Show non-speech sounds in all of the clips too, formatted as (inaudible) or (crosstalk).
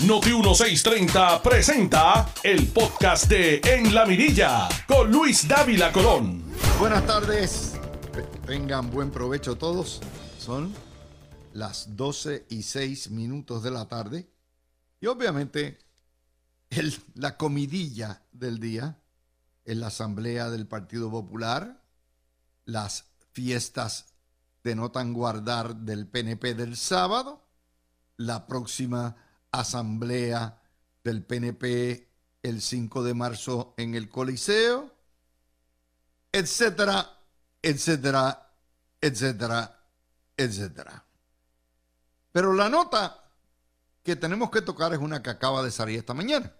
Noti 1630 presenta el podcast de En la Mirilla con Luis Dávila Colón. Buenas tardes, tengan buen provecho todos. Son las 12 y 6 minutos de la tarde y obviamente el, la comidilla del día en la Asamblea del Partido Popular, las fiestas de no tan guardar del PNP del sábado, la próxima asamblea del PNP el 5 de marzo en el Coliseo, etcétera, etcétera, etcétera, etcétera. Pero la nota que tenemos que tocar es una que acaba de salir esta mañana.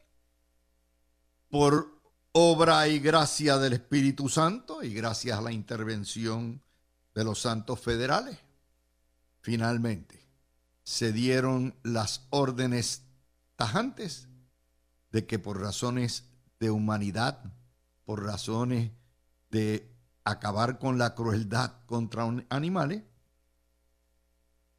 Por obra y gracia del Espíritu Santo y gracias a la intervención de los santos federales, finalmente se dieron las órdenes tajantes de que por razones de humanidad, por razones de acabar con la crueldad contra animales,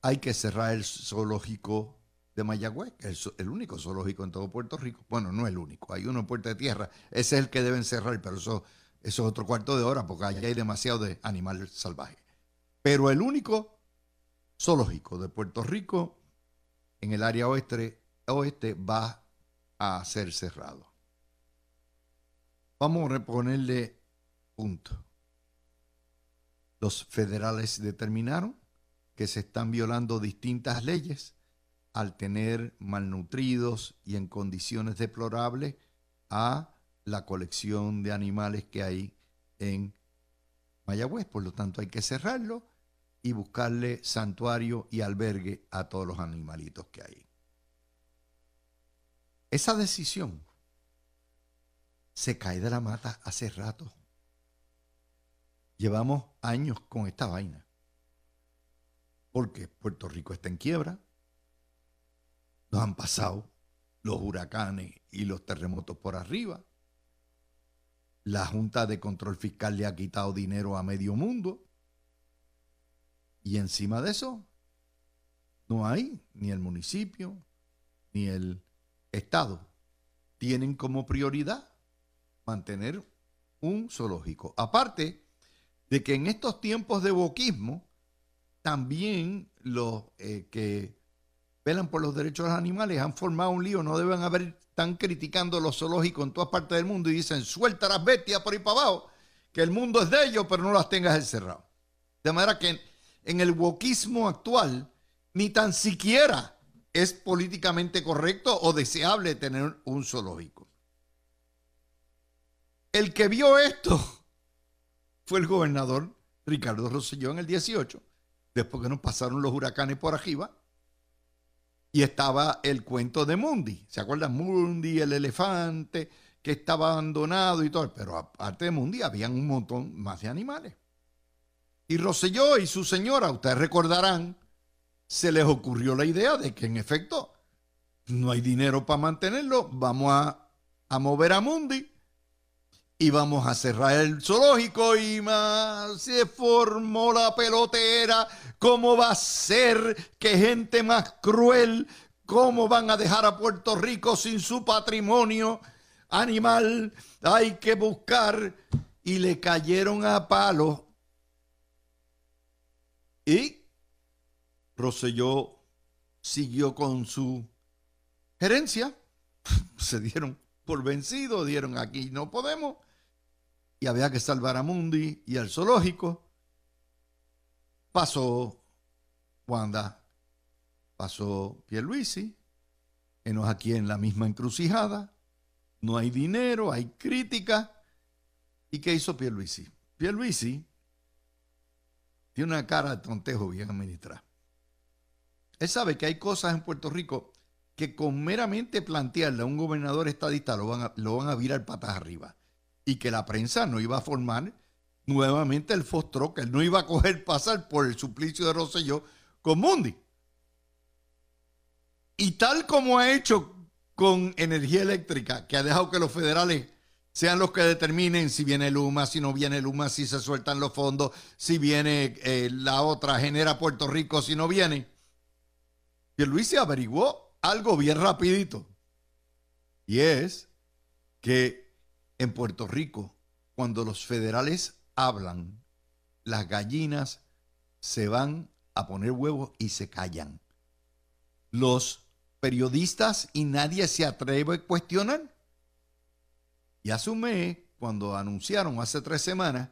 hay que cerrar el zoológico de Mayagüez, que es el único zoológico en todo Puerto Rico. Bueno, no el único, hay uno en Puerto de Tierra, ese es el que deben cerrar, pero eso, eso es otro cuarto de hora porque allá hay demasiado de animal salvaje. Pero el único zoológico de Puerto Rico en el área oeste, oeste va a ser cerrado. Vamos a reponerle punto. Los federales determinaron que se están violando distintas leyes al tener malnutridos y en condiciones deplorables a la colección de animales que hay en Mayagüez. Por lo tanto, hay que cerrarlo y buscarle santuario y albergue a todos los animalitos que hay. Esa decisión se cae de la mata hace rato. Llevamos años con esta vaina. Porque Puerto Rico está en quiebra. Nos han pasado los huracanes y los terremotos por arriba. La Junta de Control Fiscal le ha quitado dinero a medio mundo. Y encima de eso, no hay ni el municipio ni el Estado. Tienen como prioridad mantener un zoológico. Aparte de que en estos tiempos de boquismo, también los eh, que velan por los derechos de los animales han formado un lío, no deben haber, están criticando los zoológicos en todas partes del mundo y dicen, suelta las bestias por ahí para abajo, que el mundo es de ellos, pero no las tengas encerrado. De manera que en el wokismo actual ni tan siquiera es políticamente correcto o deseable tener un zoológico. El que vio esto (laughs) fue el gobernador Ricardo Rosselló en el 18, después que nos pasaron los huracanes por arriba. Y estaba el cuento de Mundi. ¿Se acuerdan? Mundi, el elefante que estaba abandonado y todo. Pero aparte de Mundi, habían un montón más de animales. Y Roselló y su señora, ustedes recordarán, se les ocurrió la idea de que en efecto no hay dinero para mantenerlo, vamos a, mover a Mundi y vamos a cerrar el zoológico y más se formó la pelotera. ¿Cómo va a ser que gente más cruel, cómo van a dejar a Puerto Rico sin su patrimonio animal? Hay que buscar y le cayeron a palos y Roselló siguió con su gerencia. (laughs) Se dieron por vencido, dieron aquí no podemos. Y había que salvar a Mundi y al zoológico. Pasó Wanda, pasó Pierluisi, enos aquí en la misma encrucijada. No hay dinero, hay crítica. ¿Y qué hizo Pierluisi? Pierluisi tiene una cara de tontejo bien administrada. Él sabe que hay cosas en Puerto Rico que con meramente plantearle a un gobernador estadista lo van a, lo van a virar patas arriba. Y que la prensa no iba a formar nuevamente el fostro, que él no iba a coger pasar por el suplicio de Rosselló con Mundi. Y tal como ha hecho con energía eléctrica, que ha dejado que los federales sean los que determinen si viene Luma, si no viene Luma, si se sueltan los fondos, si viene eh, la otra, genera Puerto Rico, si no viene. Y Luis se averiguó algo bien rapidito. Y es que en Puerto Rico, cuando los federales hablan, las gallinas se van a poner huevos y se callan. Los periodistas y nadie se atreve a cuestionar. Y hace un mes, cuando anunciaron hace tres semanas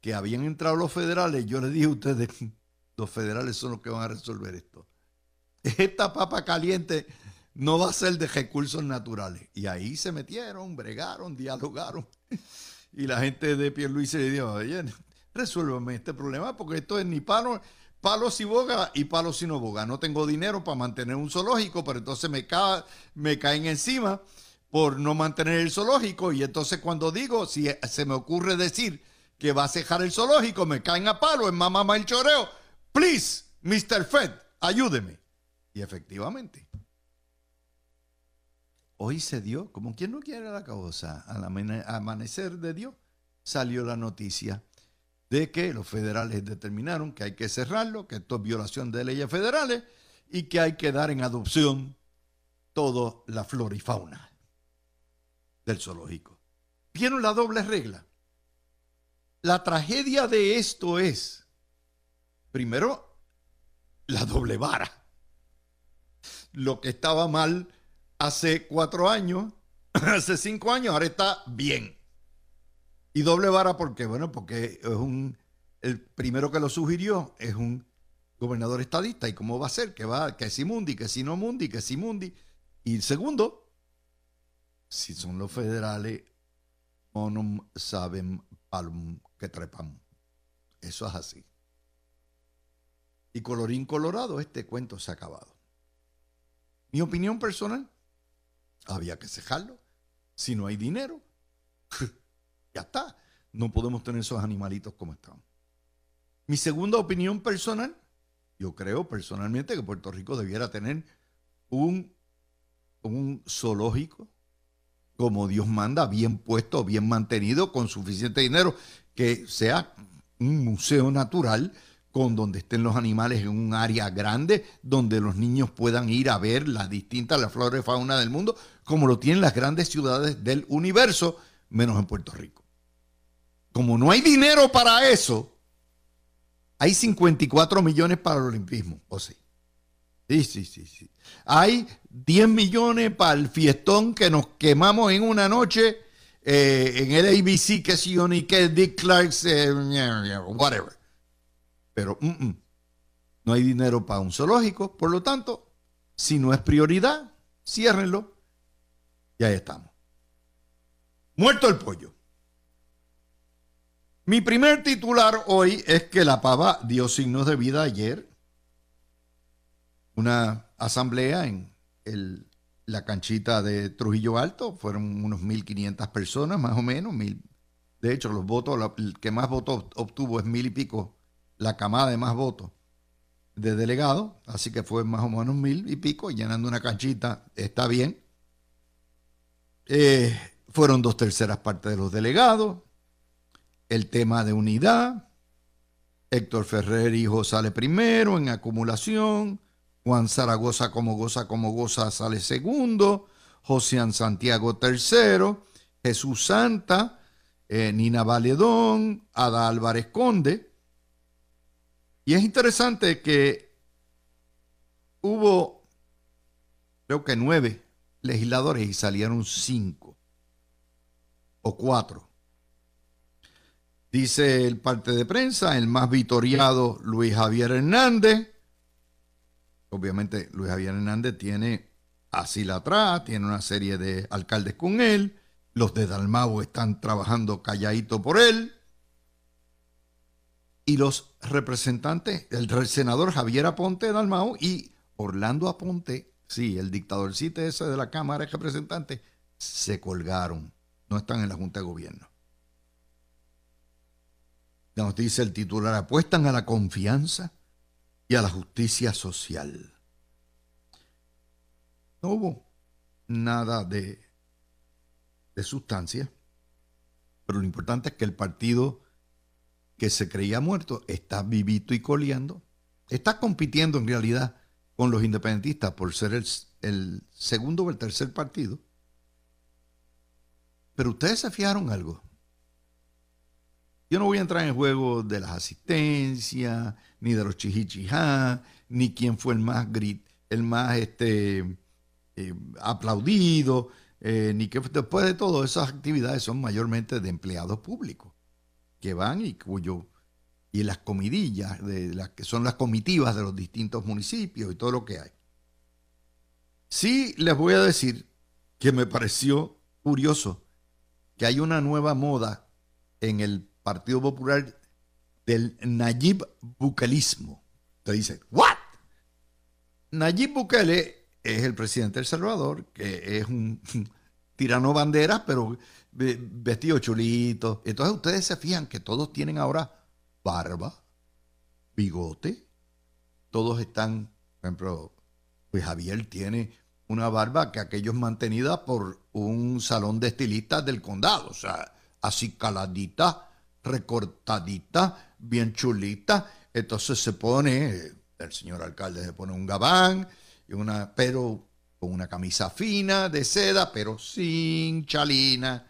que habían entrado los federales, yo les dije a ustedes, (laughs) los federales son los que van a resolver esto. Esta papa caliente no va a ser de recursos naturales. Y ahí se metieron, bregaron, dialogaron. (laughs) Y la gente de Pierluisi le dijo, oye, resuélveme este problema porque esto es ni palo, palo si boga y palo si no boga. No tengo dinero para mantener un zoológico, pero entonces me, me caen encima por no mantener el zoológico. Y entonces cuando digo, si se me ocurre decir que va a cejar el zoológico, me caen a palo en mamá el choreo. Please, Mr. Fed, ayúdeme. Y efectivamente, hoy se dio, como quien no quiere la causa, al amanecer de Dios, salió la noticia de que los federales determinaron que hay que cerrarlo, que esto es violación de leyes federales y que hay que dar en adopción toda la flora y fauna del zoológico. ¿Vieron la doble regla? La tragedia de esto es, primero, la doble vara. Lo que estaba mal hace cuatro años, (clears throat) hace cinco años, ahora está bien. Y doble vara, porque Bueno, porque es un, el primero que lo sugirió es un gobernador estadista. ¿Y cómo va a ser? Que va, que si Mundi, que si no Mundi, que si Mundi. Y segundo, si son los federales, no saben palum que trepan. Eso es así. Y colorín colorado, este cuento se ha acabado. Mi opinión personal, había que cejarlo. Si no hay dinero, (laughs) ya está. No podemos tener esos animalitos como están. Mi segunda opinión personal, yo creo personalmente que Puerto Rico debiera tener un, un zoológico como Dios manda, bien puesto, bien mantenido, con suficiente dinero, que sea un museo natural con donde estén los animales en un área grande, donde los niños puedan ir a ver las distintas, la flora y fauna del mundo, como lo tienen las grandes ciudades del universo, menos en Puerto Rico. Como no hay dinero para eso, hay 54 millones para el olimpismo, ¿o sí? Sí, sí, sí, sí. Hay 10 millones para el fiestón que nos quemamos en una noche eh, en el ABC, que si yo ni que Dick Clark's, eh, whatever. Pero mm, mm, no hay dinero para un zoológico, por lo tanto, si no es prioridad, ciérrenlo. Y ahí estamos. Muerto el pollo. Mi primer titular hoy es que la pava dio signos de vida ayer. Una asamblea en la canchita de Trujillo Alto. Fueron unos 1.500 personas, más o menos. Mil. De hecho, los votos, el que más votos obtuvo es mil y pico, la camada de más votos de delegados. Así que fue más o menos mil y pico, llenando una canchita. Está bien. Eh, fueron dos terceras partes de los delegados el tema de unidad. Héctor Ferrer, hijo, sale primero en acumulación. Juan Zaragoza, como goza, como goza, sale segundo. José Santiago, tercero. Jesús Santa, eh, Nina Valedón, Ada Álvarez Conde. Y es interesante que hubo, creo que nueve legisladores y salieron cinco o cuatro. Dice el parte de prensa, el más vitoriado Luis Javier Hernández. Obviamente Luis Javier Hernández tiene así la atrás, tiene una serie de alcaldes con él. Los de Dalmau están trabajando calladito por él. Y los representantes, el senador Javier Aponte de Dalmau y Orlando Aponte, sí, el dictadorcito ese de la Cámara de Representantes, se colgaron. No están en la Junta de Gobierno. Nos dice el titular, apuestan a la confianza y a la justicia social. No hubo nada de, de sustancia, pero lo importante es que el partido que se creía muerto está vivito y coleando, está compitiendo en realidad con los independentistas por ser el el segundo o el tercer partido. Pero ustedes se fijaron algo. Yo no voy a entrar en juego de las asistencias, ni de los chihichijá, ni quién fue el más grit, el más este, eh, aplaudido, eh, ni que después de todo esas actividades son mayormente de empleados públicos que van y cuyo y las comidillas de las que son las comitivas de los distintos municipios y todo lo que hay. Sí les voy a decir que me pareció curioso que hay una nueva moda en el Partido Popular del Nayib Bukelismo. Te dice, ¿what? Nayib Bukele es el presidente del Salvador, que es un (laughs) tirano banderas, pero vestido chulito. Entonces ustedes se fijan que todos tienen ahora barba, bigote, todos están, por ejemplo, pues Javier tiene una barba que aquello es mantenida por un salón de estilistas del condado, o sea, así caladita, recortadita, bien chulita. Entonces se pone, el señor alcalde se pone un gabán, y una, pero con una camisa fina de seda, pero sin chalina.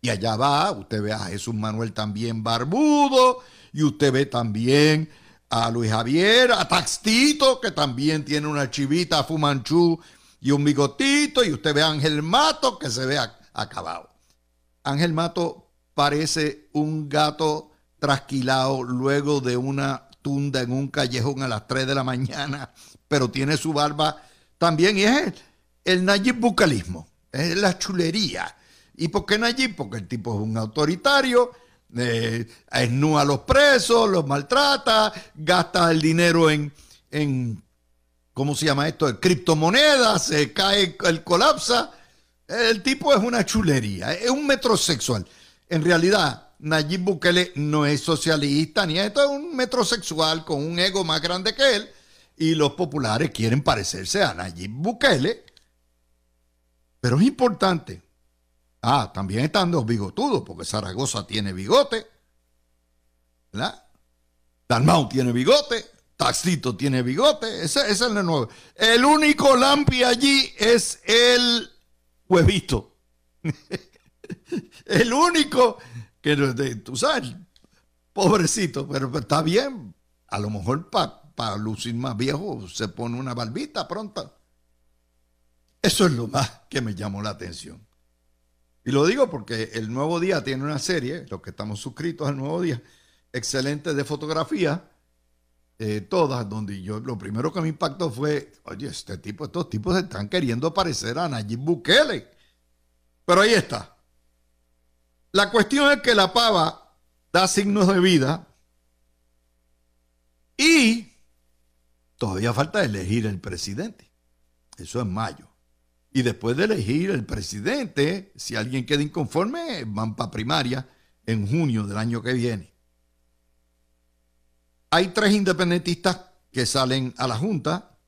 Y allá va, usted ve a Jesús Manuel también barbudo, y usted ve también a Luis Javier, a Taxtito, que también tiene una chivita fumanchú y un bigotito, y usted ve a Ángel Mato, que se ve acabado. Ángel Mato parece un gato trasquilado luego de una tunda en un callejón a las 3 de la mañana, pero tiene su barba también, y es el Nayib Bucalismo, es la chulería. ¿Y por qué Nayib? Porque el tipo es un autoritario, eh, esnúa a los presos, los maltrata, gasta el dinero en, en ¿cómo se llama esto? En criptomonedas, se cae, el colapsa. El tipo es una chulería, es un metrosexual. En realidad, Nayib Bukele no es socialista ni esto, es un metrosexual con un ego más grande que él. Y los populares quieren parecerse a Nayib Bukele. Pero es importante. Ah, también están los bigotudos, porque Zaragoza tiene bigote. ¿Verdad? Dalmau tiene bigote. Taxito tiene bigote. Ese, ese es el nuevo. El único lampi allí es el huevito. (laughs) (laughs) el único que tú sabes, pobrecito, pero está bien. A lo mejor para lucir más viejo se pone una barbita pronta. Eso es lo más que me llamó la atención. Y lo digo porque el Nuevo Día tiene una serie, los que estamos suscritos al Nuevo Día, excelente de fotografía, eh, todas, donde yo lo primero que me impactó fue, oye, este tipo, estos tipos están queriendo parecer a Nayib Bukele. Pero ahí está. La cuestión es que la pava da signos de vida y todavía falta elegir el presidente. Eso es mayo. Y después de elegir el presidente, si alguien queda inconforme, van para primaria en junio del año que viene. Hay tres independentistas que salen a la Junta.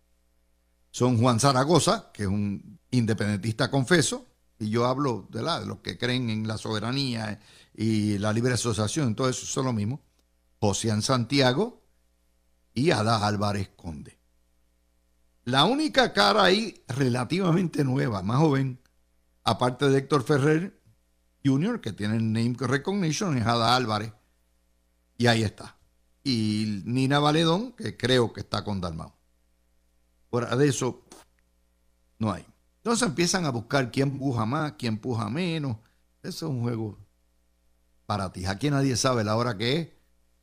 Son Juan Zaragoza, que es un independentista confeso, y yo hablo de, la, de los que creen en la soberanía y la libre asociación, todo eso son lo mismo, José Santiago y Ada Álvarez Conde. La única cara ahí relativamente nueva, más joven, aparte de Héctor Ferrer Jr., que tiene el name recognition, es Ada Álvarez. Y ahí está. Y Nina Valedón, que creo que está con Dalmau. Fuera de eso, no hay. Entonces empiezan a buscar quién puja más, quién puja menos. Eso es un juego para ti. Aquí nadie sabe la hora que es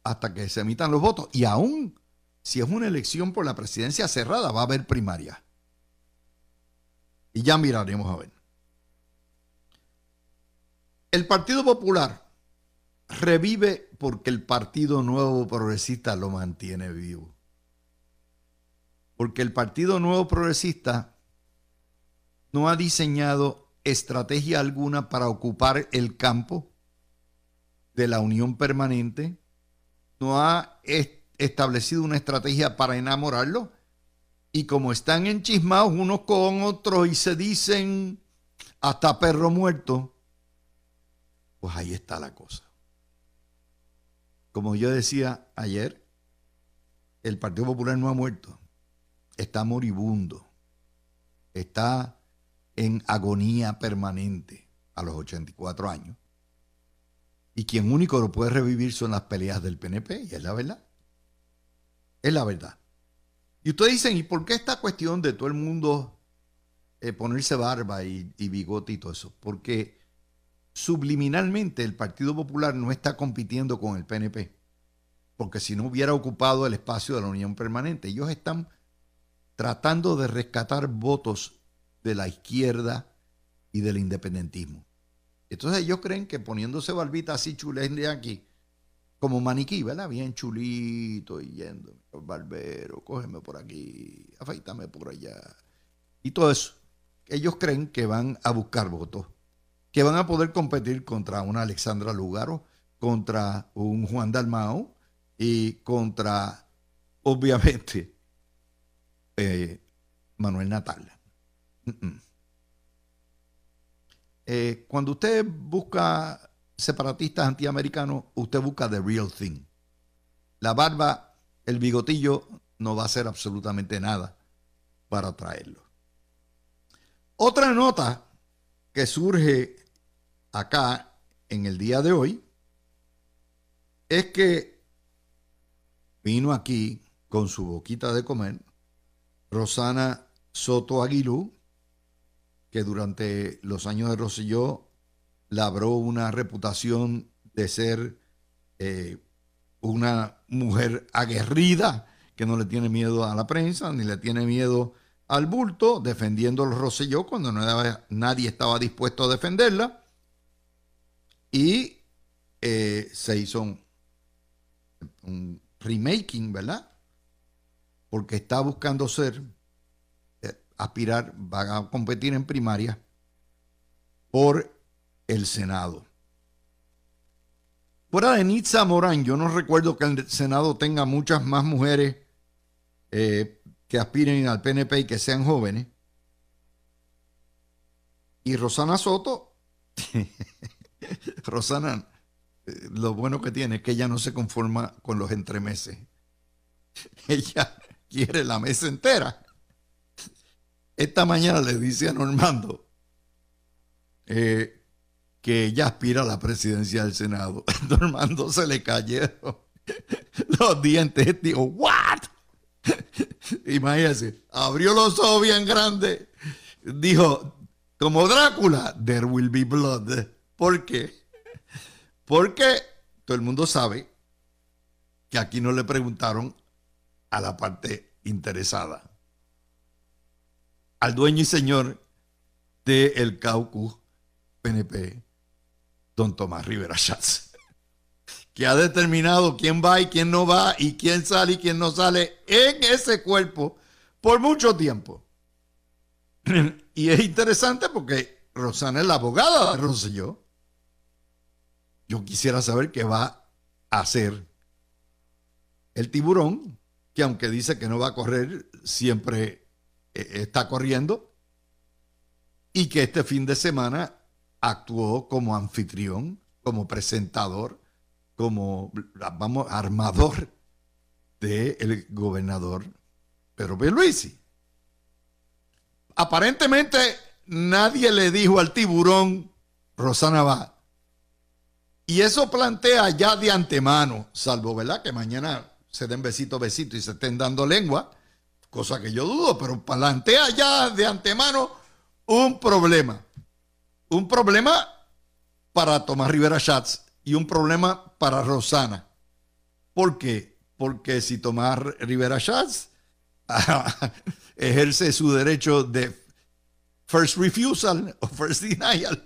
hasta que se emitan los votos. Y aún si es una elección por la presidencia cerrada, va a haber primaria. Y ya miraremos a ver. El Partido Popular revive porque el Partido Nuevo Progresista lo mantiene vivo. Porque el Partido Nuevo Progresista no ha diseñado estrategia alguna para ocupar el campo de la unión permanente, no ha establecido una estrategia para enamorarlo, y como están enchismados unos con otros y se dicen hasta perro muerto, pues ahí está la cosa. Como yo decía ayer, el Partido Popular no ha muerto, está moribundo está en agonía permanente a los 84 años. Y quien único lo puede revivir son las peleas del PNP, y es la verdad. Es la verdad. Y ustedes dicen, ¿y por qué esta cuestión de todo el mundo eh, ponerse barba y, y bigote y todo eso? Porque subliminalmente el Partido Popular no está compitiendo con el PNP, porque si no hubiera ocupado el espacio de la Unión Permanente, ellos están tratando de rescatar votos de la izquierda y del independentismo. Entonces ellos creen que poniéndose barbita así chulende aquí, como maniquí, ¿verdad? Bien chulito y yendo, barbero, cógeme por aquí, afeítame por allá. Y todo eso. Ellos creen que van a buscar votos que van a poder competir contra una Alexandra Lugaro, contra un Juan Dalmao y contra, obviamente, eh, Manuel Natal. Eh, cuando usted busca separatistas antiamericanos, usted busca the real thing. La barba, el bigotillo, no va a hacer absolutamente nada para traerlo. Otra nota que surge acá en el día de hoy es que vino aquí con su boquita de comer Rosana Soto Aguilú, que durante los años de Roselló labró una reputación de ser eh, una mujer aguerrida, que no le tiene miedo a la prensa, ni le tiene miedo al bulto, defendiendo el Roselló cuando nadie estaba dispuesto a defenderla. Y eh, se hizo un, remaking, ¿verdad? Porque está buscando ser, aspirar, va a competir en primaria por el Senado. Fuera de Nitza Morán, yo no recuerdo que el Senado tenga muchas más mujeres eh, que aspiren al PNP y que sean jóvenes. Y Rosana Soto (laughs) Rosana, eh, lo bueno que tiene es que ella no se conforma con los entremeses. (laughs) Ella quiere la mesa entera. Esta mañana le dice a Normando eh, que ella aspira a la presidencia del Senado. (laughs) Normando se le cayeron (laughs) los dientes. Dijo, ¿what? (laughs) Imagínense, abrió los ojos bien grandes. Dijo, como Drácula, there will be blood. ¿Por qué? Porque todo el mundo sabe que aquí no le preguntaron a la parte interesada, al dueño y señor del el caucus PNP, don Tomás Rivera Schatz, que ha determinado quién va y quién no va y quién sale y quién no sale en ese cuerpo por mucho tiempo. (clears throat) Y es interesante porque Rosana es la abogada de Rosselló yo quisiera saber qué va a hacer el tiburón, que aunque dice que no va a correr, siempre está corriendo, y que este fin de semana actuó como anfitrión, como presentador, como, vamos, armador del gobernador Pedro Luisi. Aparentemente nadie le dijo al tiburón, Rosana va, y eso plantea ya de antemano, salvo, ¿verdad? Que mañana se den besito, besito y se estén dando lengua, cosa que yo dudo, pero plantea ya de antemano un problema. Un problema para Tomás Rivera Schatz y un problema para Rosana. ¿Por qué? Porque si Tomás Rivera Schatz (laughs) ejerce su derecho de first refusal o first denial,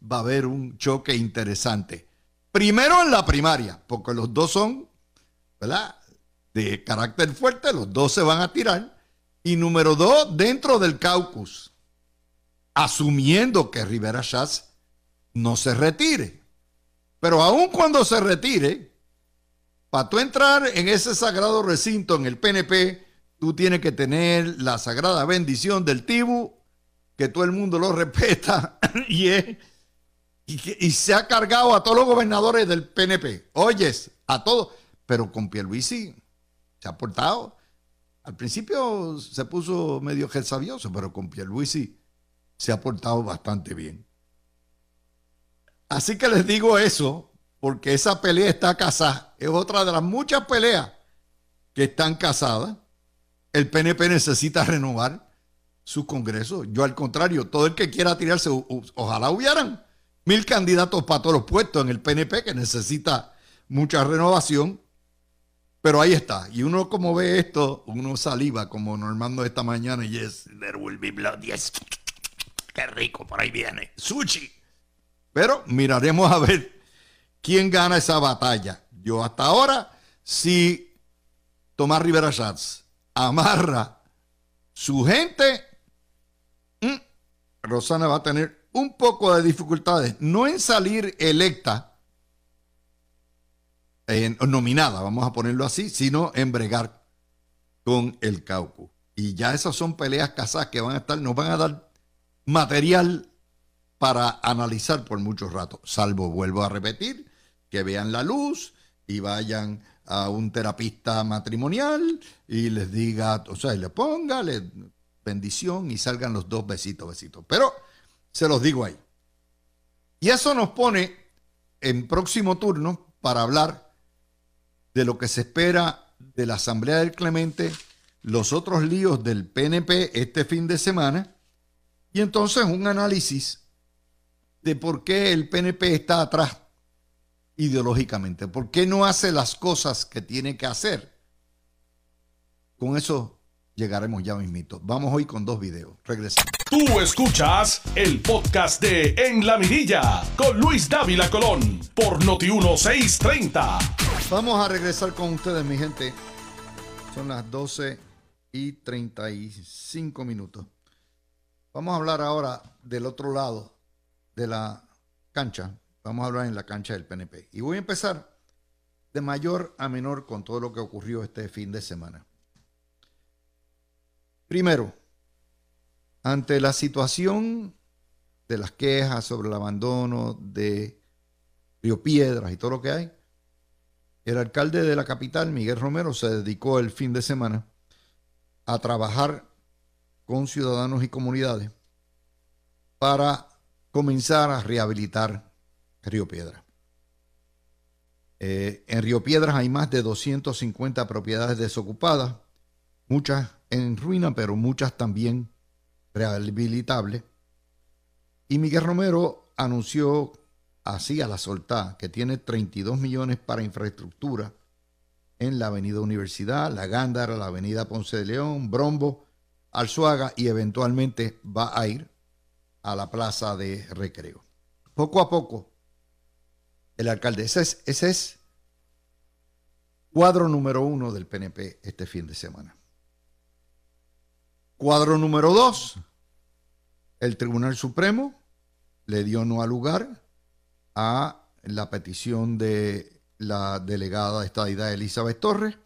va a haber un choque interesante. Primero en la primaria, porque los dos son, ¿verdad? De carácter fuerte, los dos se van a tirar. Y número dos, dentro del caucus, asumiendo que Rivera Schatz no se retire. Pero aun cuando se retire, para tú entrar en ese sagrado recinto en el PNP, tú tienes que tener la sagrada bendición del Tibu, que todo el mundo lo (laughs) respeta y es y, se ha cargado a todos los gobernadores del PNP. Oyes, a todos. Pero con Pierluisi se ha portado. Al principio se puso medio sabioso, pero con Pierluisi se ha portado bastante bien. Así que les digo eso, porque esa pelea está casada. Es otra de las muchas peleas que están casadas. El PNP necesita renovar su congreso. Yo al contrario, todo el que quiera tirarse, ojalá hubieran mil candidatos para todos los puestos en el PNP que necesita mucha renovación. Pero ahí está. Y uno como ve esto, uno saliva como Normando esta mañana y es, there will be blood, yes. Qué rico, por ahí viene. Sushi. Pero miraremos a ver quién gana esa batalla. Yo hasta ahora, si Tomás Rivera Schatz amarra su gente, mm, Rosana va a tener un poco de dificultades, no en salir electa, nominada, vamos a ponerlo así, sino en bregar con el Cauco. Y ya esas son peleas casadas que van a estar, nos van a dar material para analizar por mucho rato, salvo, vuelvo a repetir, que vean la luz y vayan a un terapista matrimonial y les diga, o sea, y le ponga le, bendición y salgan los dos besitos, besitos. Pero se los digo ahí. Y eso nos pone en próximo turno para hablar de lo que se espera de la Asamblea del Clemente, los otros líos del PNP este fin de semana, y entonces un análisis de por qué el PNP está atrás ideológicamente, por qué no hace las cosas que tiene que hacer. Con eso llegaremos ya mismito. Vamos hoy con dos videos. Regresamos. Tú escuchas el podcast de En la Mirilla con Luis Dávila Colón por Noti 1630. Vamos a regresar con ustedes, mi gente. Son las 12 y 35 minutos. Vamos a hablar ahora del otro lado de la cancha. Vamos a hablar en la cancha del PNP. Y voy a empezar de mayor a menor con todo lo que ocurrió este fin de semana. Primero, ante la situación de las quejas sobre el abandono de Río Piedras y todo lo que hay, el alcalde de la capital, Miguel Romero, se dedicó el fin de semana a trabajar con ciudadanos y comunidades para comenzar a rehabilitar Río Piedras. Eh, en Río Piedras hay más de 250 propiedades desocupadas, muchas en ruina, pero muchas también rehabilitables. Y Miguel Romero anunció así a la soltá, que tiene 32 millones para infraestructura en la Avenida Universidad, la Gándara, la Avenida Ponce de León, Brombo, Alzuaga y eventualmente va a ir a la Plaza de Recreo. Poco a poco, el alcalde, ese es, ese es cuadro número uno del PNP este fin de semana. Cuadro número dos, el Tribunal Supremo le dio no al lugar a la petición de la delegada de estadidad Elizabeth Torres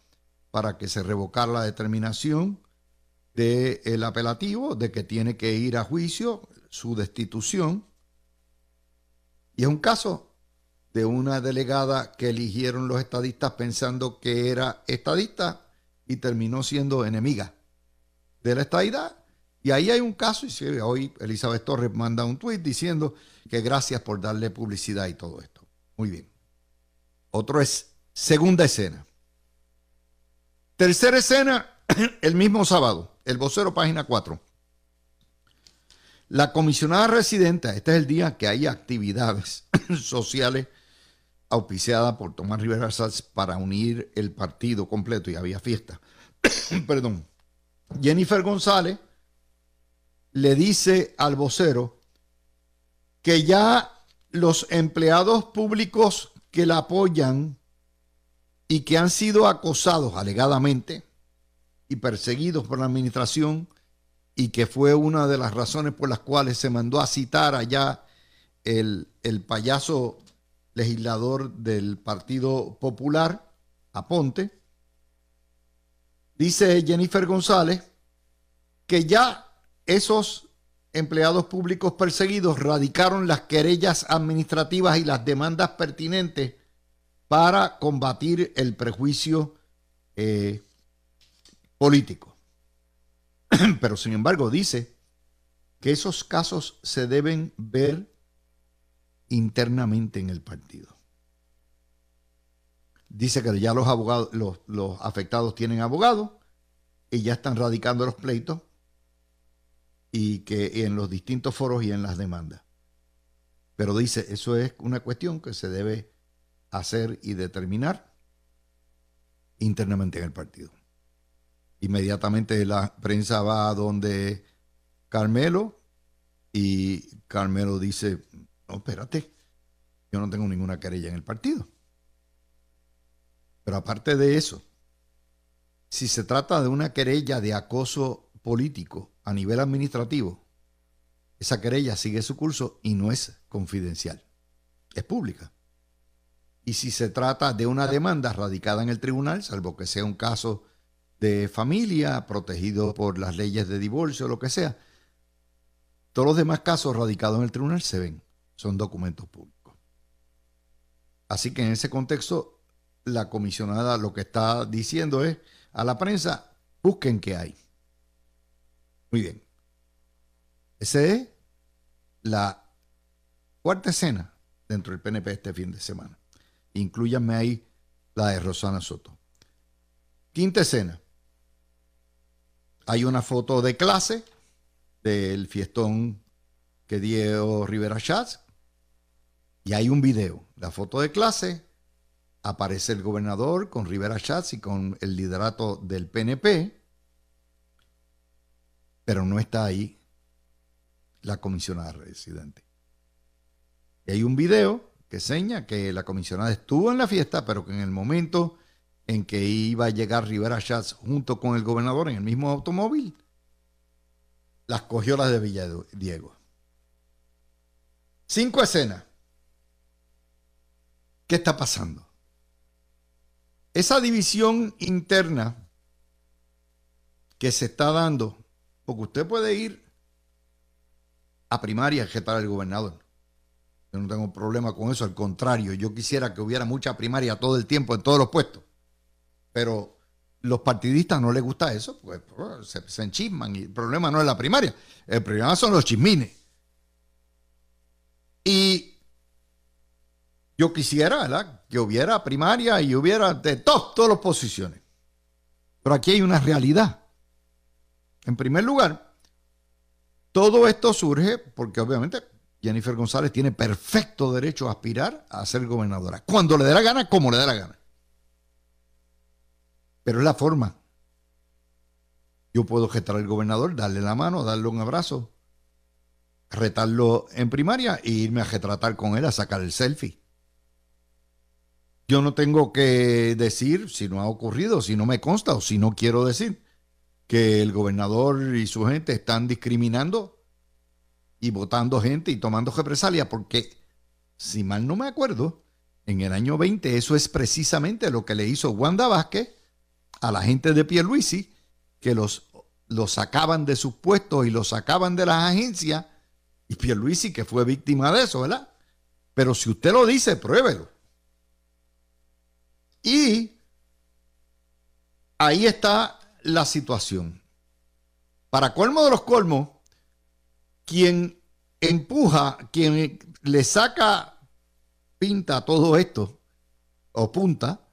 para que se revocara la determinación del apelativo de que tiene que ir a juicio su destitución. Y es un caso de una delegada que eligieron los estadistas pensando que era estadista y terminó siendo enemiga de la estadidad. Y ahí hay un caso, y hoy Elizabeth Torres manda un tuit diciendo que gracias por darle publicidad y todo esto. Muy bien. Otro es segunda escena. Tercera escena, (clears throat) el mismo sábado, el vocero página 4. La comisionada residente, este es el día que hay actividades (clears throat) sociales auspiciadas por Tomás Rivera Salz para unir el partido completo y había fiesta. (clears throat) Perdón. Jennifer González le dice al vocero que ya los empleados públicos que la apoyan y que han sido acosados alegadamente y perseguidos por la administración y que fue una de las razones por las cuales se mandó a citar allá el, el payaso legislador del Partido Popular, Aponte, dice Jennifer González que ya esos empleados públicos perseguidos radicaron las querellas administrativas y las demandas pertinentes para combatir el prejuicio eh, político. (clears throat) Pero sin embargo dice que esos casos se deben ver internamente en el partido. Dice que ya los abogados, los, los afectados tienen abogados y ya están radicando los pleitos y que en los distintos foros y en las demandas. Pero dice, eso es una cuestión que se debe hacer y determinar internamente en el partido. Inmediatamente la prensa va a donde Carmelo y Carmelo dice, no, espérate, yo no tengo ninguna querella en el partido. Pero aparte de eso, si se trata de una querella de acoso político a nivel administrativo, esa querella sigue su curso y no es confidencial, es pública. Y si se trata de una demanda radicada en el tribunal, salvo que sea un caso de familia protegido por las leyes de divorcio lo que sea, todos los demás casos radicados en el tribunal se ven, son documentos públicos. Así que en ese contexto, la comisionada lo que está diciendo es a la prensa, busquen qué hay. Muy bien. Esa es la cuarta escena dentro del PNP este fin de semana. Incluyanme ahí la de Rosana Soto. Quinta escena. Hay una foto de clase del fiestón que dio Rivera Schatz y hay un video. La foto de clase aparece el gobernador con Rivera Schatz y con el liderato del PNP, pero no está ahí la comisionada residente. Y hay un video que seña que la comisionada estuvo en la fiesta, pero que en el momento en que iba a llegar Rivera Schatz junto con el gobernador en el mismo automóvil, las cogió las de Villadiego. Cinco escenas. ¿Qué está pasando? Esa división interna que se está dando, porque usted puede ir a primaria a jetar al gobernador. Yo no tengo problema con eso, al contrario, yo quisiera que hubiera mucha primaria todo el tiempo en todos los puestos. Pero los partidistas no les gusta eso, pues, pues se, enchisman y el problema no es la primaria, el problema son los chismines. Y yo quisiera. Que hubiera primaria y hubiera de todas las posiciones. Pero aquí hay una realidad. En primer lugar, todo esto surge porque obviamente Jennifer González tiene perfecto derecho a aspirar a ser gobernadora. Cuando le dé la gana, como le dé la gana. Pero es la forma. Yo puedo gestar al gobernador, darle la mano, darle un abrazo, retarlo en primaria e irme a retratar con él a sacar el selfie. Yo no tengo que decir si no ha ocurrido, si no me consta o si no quiero decir que el gobernador y su gente están discriminando y votando gente y tomando represalia, porque si mal no me acuerdo, en el año 20 eso es precisamente lo que le hizo Wanda Vázquez a la gente de Pierluisi, que los, los sacaban de sus puestos y los sacaban de las agencias, y Pierluisi que fue víctima de eso, ¿verdad? Pero si usted lo dice, pruébelo. Y ahí está la situación. Para colmo de los colmos, quien empuja, quien le saca pinta a todo esto, o punta,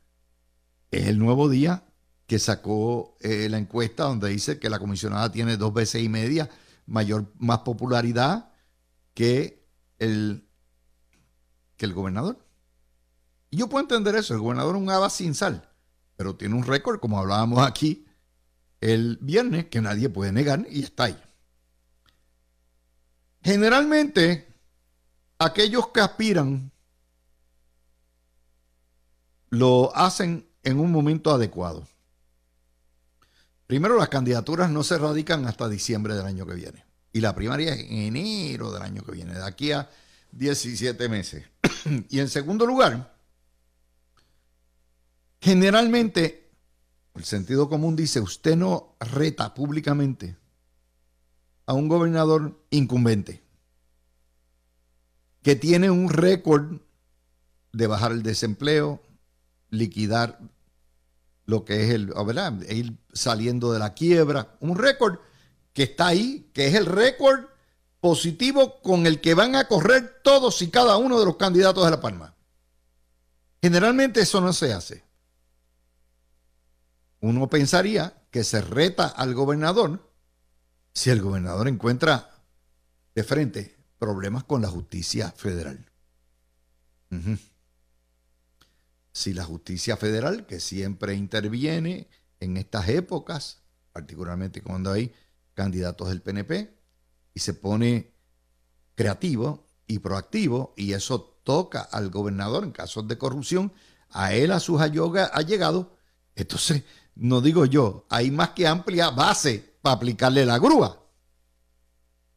es el nuevo día que sacó eh, la encuesta donde dice que la comisionada tiene dos veces y media mayor, más popularidad que el, que el gobernador. Y yo puedo entender eso, el gobernador es un haba sin sal, pero tiene un récord, como hablábamos aquí el viernes, que nadie puede negar y está ahí. Generalmente, aquellos que aspiran lo hacen en un momento adecuado. Primero, las candidaturas no se radican hasta diciembre del año que viene. Y la primaria es en enero del año que viene, de aquí a 17 meses. (clears throat) y en segundo lugar, Generalmente, el sentido común dice, usted no reta públicamente a un gobernador incumbente que tiene un récord de bajar el desempleo, liquidar lo que es el, ¿verdad? ir saliendo de la quiebra, un récord que está ahí, que es el récord positivo con el que van a correr todos y cada uno de los candidatos de La Palma. Generalmente eso no se hace. Uno pensaría que se reta al gobernador si el gobernador encuentra de frente problemas con la justicia federal. Si la justicia federal, que siempre interviene en estas épocas, particularmente cuando hay candidatos del PNP, y se pone creativo y proactivo, y eso toca al gobernador en casos de corrupción, a él, a sus allegados, entonces, no digo yo, hay más que amplia base para aplicarle la grúa.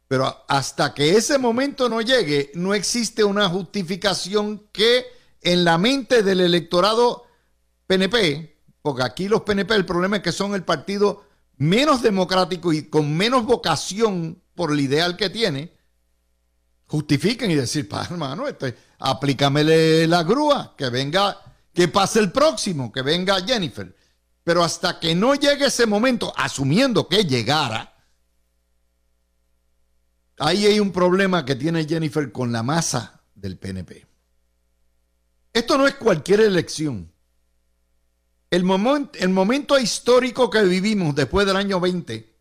Pero hasta que ese momento no llegue, no existe una justificación que en la mente del electorado PNP, porque aquí los PNP el problema es que son el partido menos democrático y con menos vocación por el ideal que tiene, justifiquen y decir, pa, hermano, este, aplícamele la grúa, que venga, que pase el próximo, que venga Jennifer. Pero hasta que no llegue ese momento, asumiendo que llegara, ahí hay un problema que tiene Jennifer con la masa del PNP. Esto no es cualquier elección. El, el momento histórico que vivimos después del año 20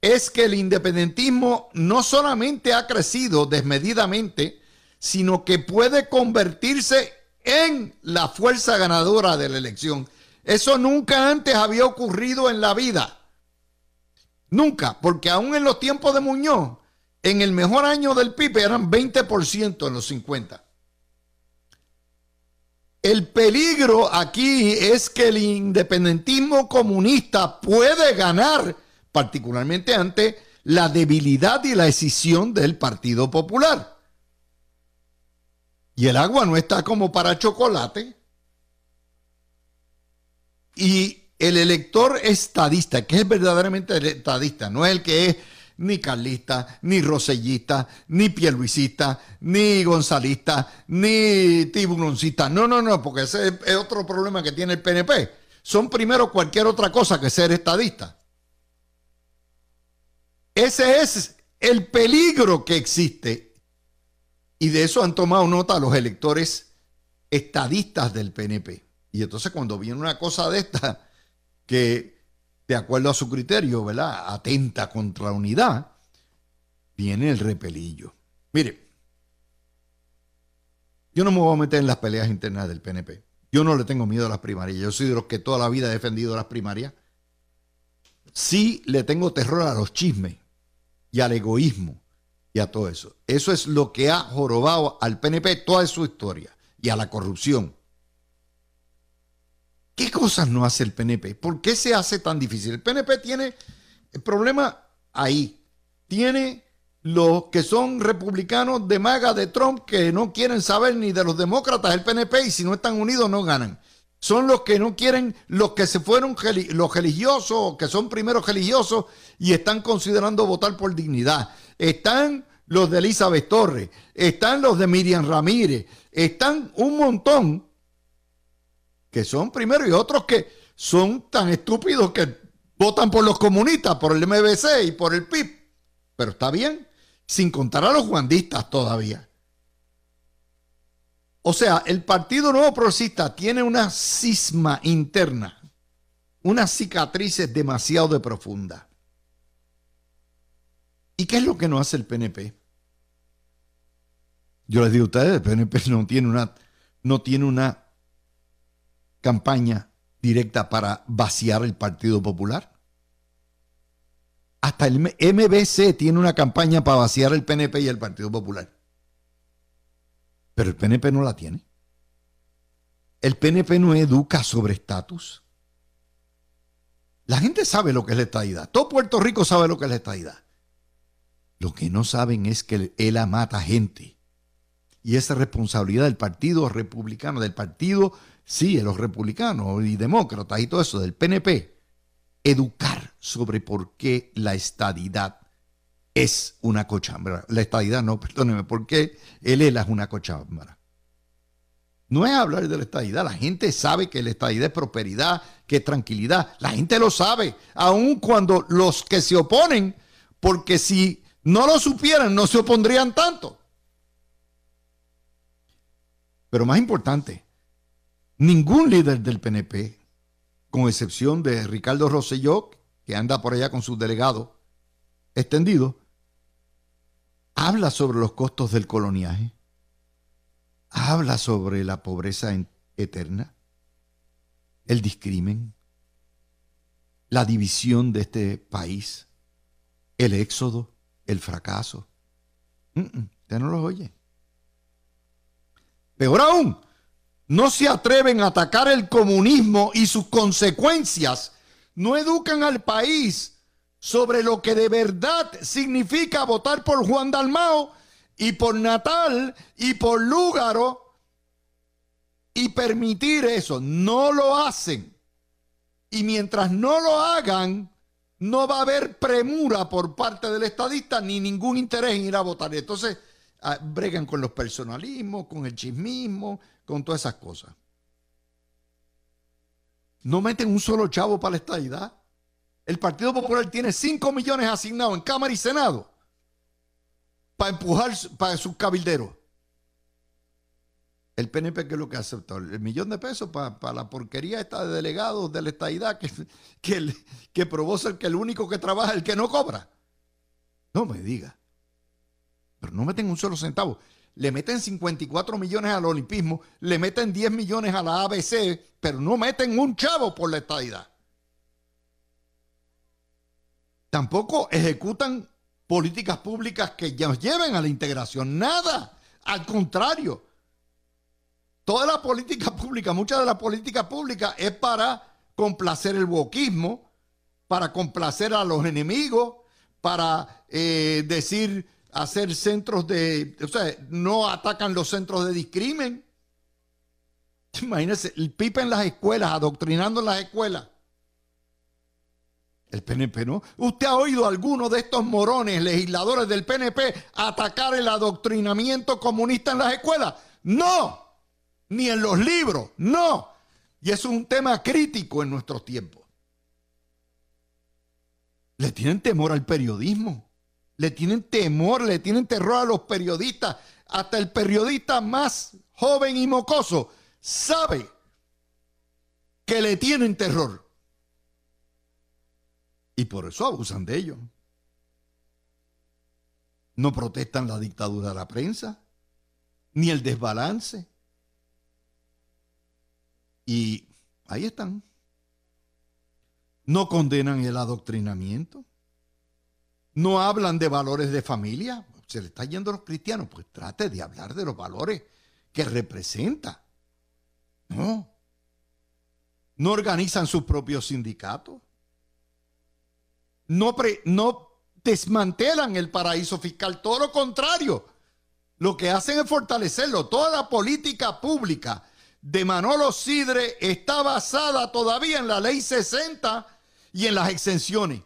es que el independentismo no solamente ha crecido desmedidamente, sino que puede convertirse en la fuerza ganadora de la elección. Eso nunca antes había ocurrido en la vida. Nunca, porque aún en los tiempos de Muñoz, en el mejor año del PIB eran 20% en los 50. El peligro aquí es que el independentismo comunista puede ganar, particularmente ante la debilidad y la decisión del Partido Popular. Y el agua no está como para chocolate. Y el elector estadista, que es verdaderamente estadista, no es el que es ni carlista, ni rosellista, ni pierluisista, ni gonzalista, ni tiburoncista. No, no, no, porque ese es otro problema que tiene el PNP. Son primero cualquier otra cosa que ser estadista. Ese es el peligro que existe. Y de eso han tomado nota los electores estadistas del PNP. Y entonces cuando viene una cosa de esta que de acuerdo a su criterio, ¿verdad? Atenta contra la unidad, viene el repelillo. Mire, yo no me voy a meter en las peleas internas del PNP. Yo no le tengo miedo a las primarias. Yo soy de los que toda la vida he defendido las primarias. Sí le tengo terror a los chismes y al egoísmo y a todo eso. Eso es lo que ha jorobado al PNP toda su historia y a la corrupción. ¿Qué cosas no hace el PNP? ¿Por qué se hace tan difícil? El PNP tiene el problema ahí. Tiene los que son republicanos de maga de Trump que no quieren saber ni de los demócratas del PNP y si no están unidos no ganan. Son los que no quieren, los que se fueron, los religiosos, que son primeros religiosos y están considerando votar por dignidad. Están los de Elizabeth Torres, están los de Miriam Ramírez, están un montón que son primero y otros que son tan estúpidos que votan por los comunistas, por el MBC y por el PIB. Pero está bien, sin contar a los guandistas todavía. O sea, el Partido Nuevo Progresista tiene una cisma interna, unas cicatrices demasiado de profunda. ¿Y qué es lo que no hace el PNP? Yo les digo a ustedes, el PNP no tiene una, no tiene una campaña directa para vaciar el Partido Popular. Hasta el MBC tiene una campaña para vaciar el PNP y el Partido Popular. Pero el PNP no la tiene. El PNP no educa sobre estatus. La gente sabe lo que es la estadidad. Todo Puerto Rico sabe lo que es la estadidad. Lo que no saben es que él mata gente. Y esa responsabilidad del Partido Republicano, del Partido sí, los republicanos y demócratas y todo eso, del PNP, educar sobre por qué la estadidad es una cochambra. La estadidad no, (laughs) perdóneme, por qué el ELA es una cochambra. No es hablar de la estadidad, la gente sabe que la estadidad es prosperidad, que es tranquilidad, la gente lo sabe, aun cuando los que se oponen porque si no lo supieran, no se opondrían tanto. Pero más importante, ningún líder del PNP, con excepción de Ricardo Rosselló, que anda por allá con sus delegados extendidos, habla sobre los costos del coloniaje, habla sobre la pobreza eterna, el discrimen, la división de este país, el éxodo, el fracaso. usted no lo oye. Peor aún, no se atreven a atacar el comunismo y sus consecuencias. No educan al país sobre lo que de verdad significa votar por Juan Dalmao y por Natal y por Lúgaro y permitir eso. No lo hacen. Y mientras no lo hagan, no va a haber premura por parte del estadista ni ningún interés en ir a votar. Entonces, ah, bregan con los personalismos, con el chismismo, con todas esas cosas. No meten un solo chavo para la estadidad. El Partido Popular tiene 5 millones asignados en Cámara y Senado para empujar para sus cabilderos. El PNP, ¿qué es lo que ha aceptado? El millón de pesos para, la porquería esta de delegados de la estadidad que, que, que probó ser que el único que trabaja es el que no cobra. No me diga. Pero no meten un solo centavo. Le meten 54 millones al olimpismo, le meten 10 millones a la ABC, pero no meten un chavo por la estadidad. Tampoco ejecutan políticas públicas que nos lleven a la integración. Nada. Al contrario Toda la política pública, mucha de la política pública es para complacer el wokismo, para complacer a los enemigos, para eh, decir, hacer centros de, o sea, no atacan los centros de discrimen. (laughs) Imagínense, el pipa en las escuelas, adoctrinando en las escuelas. El PNP no. ¿Usted ha oído a alguno de estos morones, legisladores del PNP, atacar el adoctrinamiento comunista en las escuelas? No ni en los libros, no. Y es un tema crítico en nuestros tiempos. Le tienen temor al periodismo, le tienen temor, le tienen terror a los periodistas. Hasta el periodista más joven y mocoso sabe que le tienen terror. Y por eso abusan de ellos. No protestan la dictadura de la prensa, ni el desbalance, y ahí están. No condenan el adoctrinamiento. No hablan de valores de familia. Se le está yendo a los cristianos. Pues trate de hablar de los valores que representa. No. No organizan sus propios sindicatos. No, no desmantelan el paraíso fiscal. Todo lo contrario. Lo que hacen es fortalecerlo. Toda la política pública de Manolo Sidre está basada todavía en la ley 60 y en las exenciones.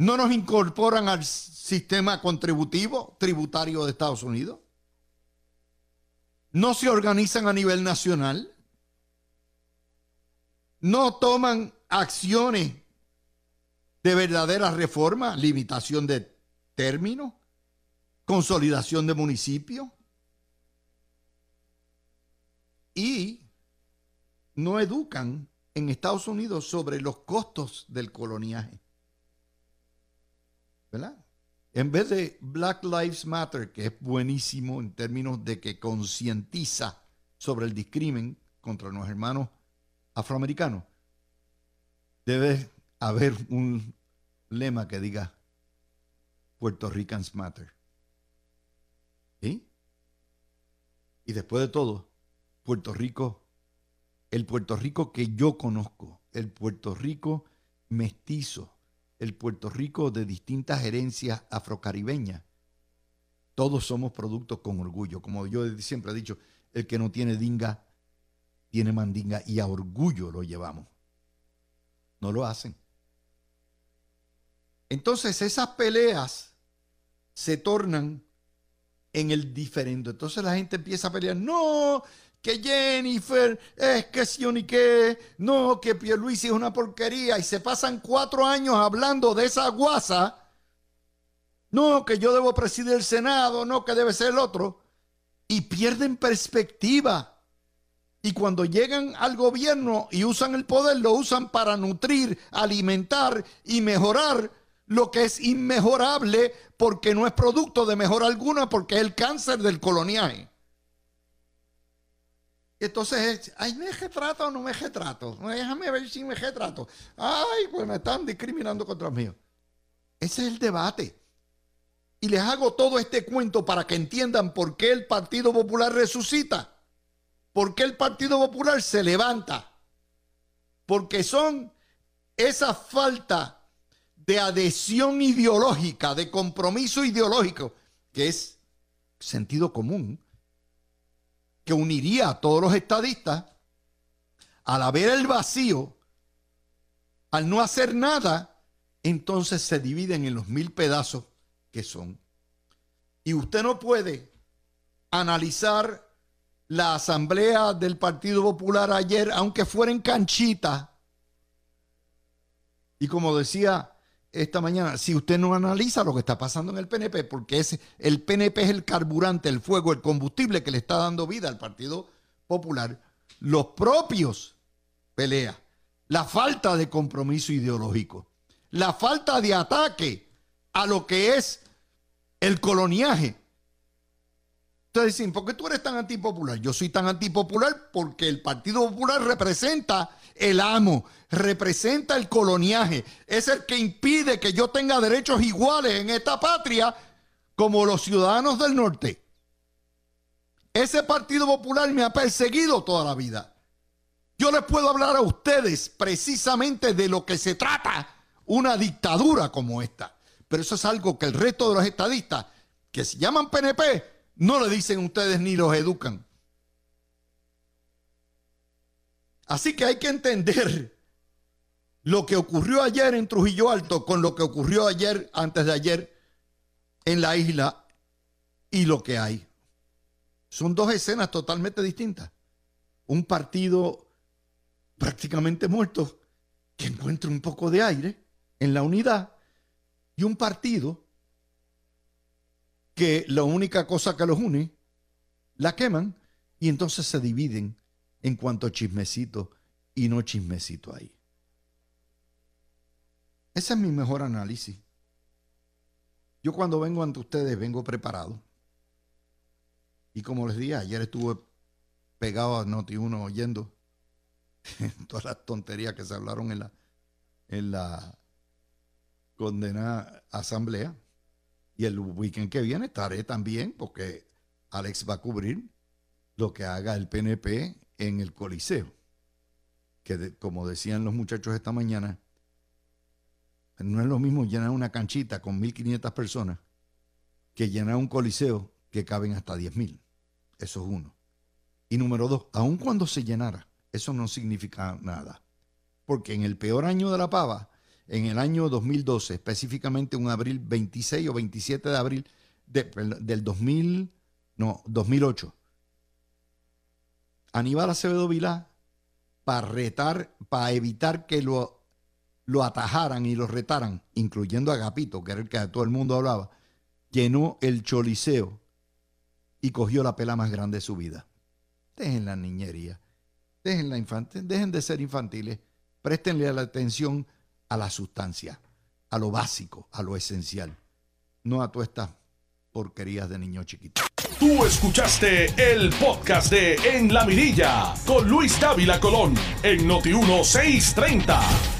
No nos incorporan al sistema contributivo tributario de Estados Unidos. No se organizan a nivel nacional. No toman acciones de verdadera reforma, limitación de términos, consolidación de municipios y no educan en Estados Unidos sobre los costos del coloniaje. ¿Verdad? En vez de Black Lives Matter, que es buenísimo en términos de que concientiza sobre el discrimen contra los hermanos afroamericanos, debe haber un lema que diga Puerto Ricans Matter. ¿Sí? Y después de todo, Puerto Rico, el Puerto Rico que yo conozco, el Puerto Rico mestizo, el Puerto Rico de distintas herencias afrocaribeñas. Todos somos productos con orgullo. Como yo siempre he dicho, el que no tiene dinga, tiene mandinga y a orgullo lo llevamos. No lo hacen. Entonces esas peleas se tornan en el diferente. Entonces la gente empieza a pelear, no, que Jennifer es que si ni qué, no, que Pierluisi es una porquería y se pasan cuatro años hablando de esa guasa, no, que yo debo presidir el Senado, no, que debe ser el otro, y pierden perspectiva. Y cuando llegan al gobierno y usan el poder, lo usan para nutrir, alimentar y mejorar lo que es inmejorable porque no es producto de mejora alguna, porque es el cáncer del coloniaje. Entonces, ay, me retrato o no me retrato. Déjame ver si me retrato. Ay, pues me están discriminando contra mí. Ese es el debate. Y les hago todo este cuento para que entiendan por qué el Partido Popular resucita. ¿Por qué el Partido Popular se levanta? Porque son esa falta de adhesión ideológica, de compromiso ideológico, que es sentido común, que uniría a todos los estadistas, al haber el vacío, al no hacer nada, entonces se dividen en los mil pedazos que son. Y usted no puede analizar la asamblea del Partido Popular ayer, aunque fuera en canchita. Y como decía esta mañana, si usted no analiza lo que está pasando en el PNP, porque es, el PNP es el carburante, el fuego, el combustible que le está dando vida al Partido Popular, los propios pelea, la falta de compromiso ideológico, la falta de ataque a lo que es el coloniaje. Ustedes dicen, ¿por qué tú eres tan antipopular? Yo soy tan antipopular porque el Partido Popular representa el amo, representa el coloniaje. Es el que impide que yo tenga derechos iguales en esta patria como los ciudadanos del norte. Ese Partido Popular me ha perseguido toda la vida. Yo les puedo hablar a ustedes precisamente de lo que se trata una dictadura como esta. Pero eso es algo que el resto de los estadistas que se llaman PNP no le dicen ustedes ni los educan. Así que hay que entender lo que ocurrió ayer en Trujillo Alto con lo que ocurrió ayer, antes de ayer, en la isla y lo que hay. Son dos escenas totalmente distintas. Un partido prácticamente muerto que encuentra un poco de aire en la unidad y un partido que la única cosa que los une, la queman y entonces se dividen en cuanto a chismecito y no chismecito ahí. Ese es mi mejor análisis. Yo cuando vengo ante ustedes vengo preparado. Y como les dije, ayer estuve pegado a Noti1 oyendo (laughs) todas las tonterías que se hablaron en la, en la condenada asamblea. Y el weekend que viene estaré también, porque Alex va a cubrir lo que haga el PNP en el Coliseo. Que como decían los muchachos esta mañana, no es lo mismo llenar una canchita con 1.500 personas que llenar un coliseo que caben hasta 10.000. Eso es uno. Y número dos, aun cuando se llenara, eso no significa nada. Porque en el peor año de la pava, en el año 2012, específicamente un abril 26 o 27 de abril del 2000, no, 2008. Aníbal Acevedo Vilá, para retar, para evitar que lo, lo atajaran y lo retaran, incluyendo a Agapito, que era el que todo el mundo hablaba, llenó el choliseo y cogió la pela más grande de su vida. Dejen la niñería, dejen la infante, dejen de ser infantiles, préstenle la atención a la sustancia, a lo básico, a lo esencial, no a todas estas porquerías de niño chiquito. Tú escuchaste el podcast de En la Mirilla con Luis Dávila Colón en Noti 1630.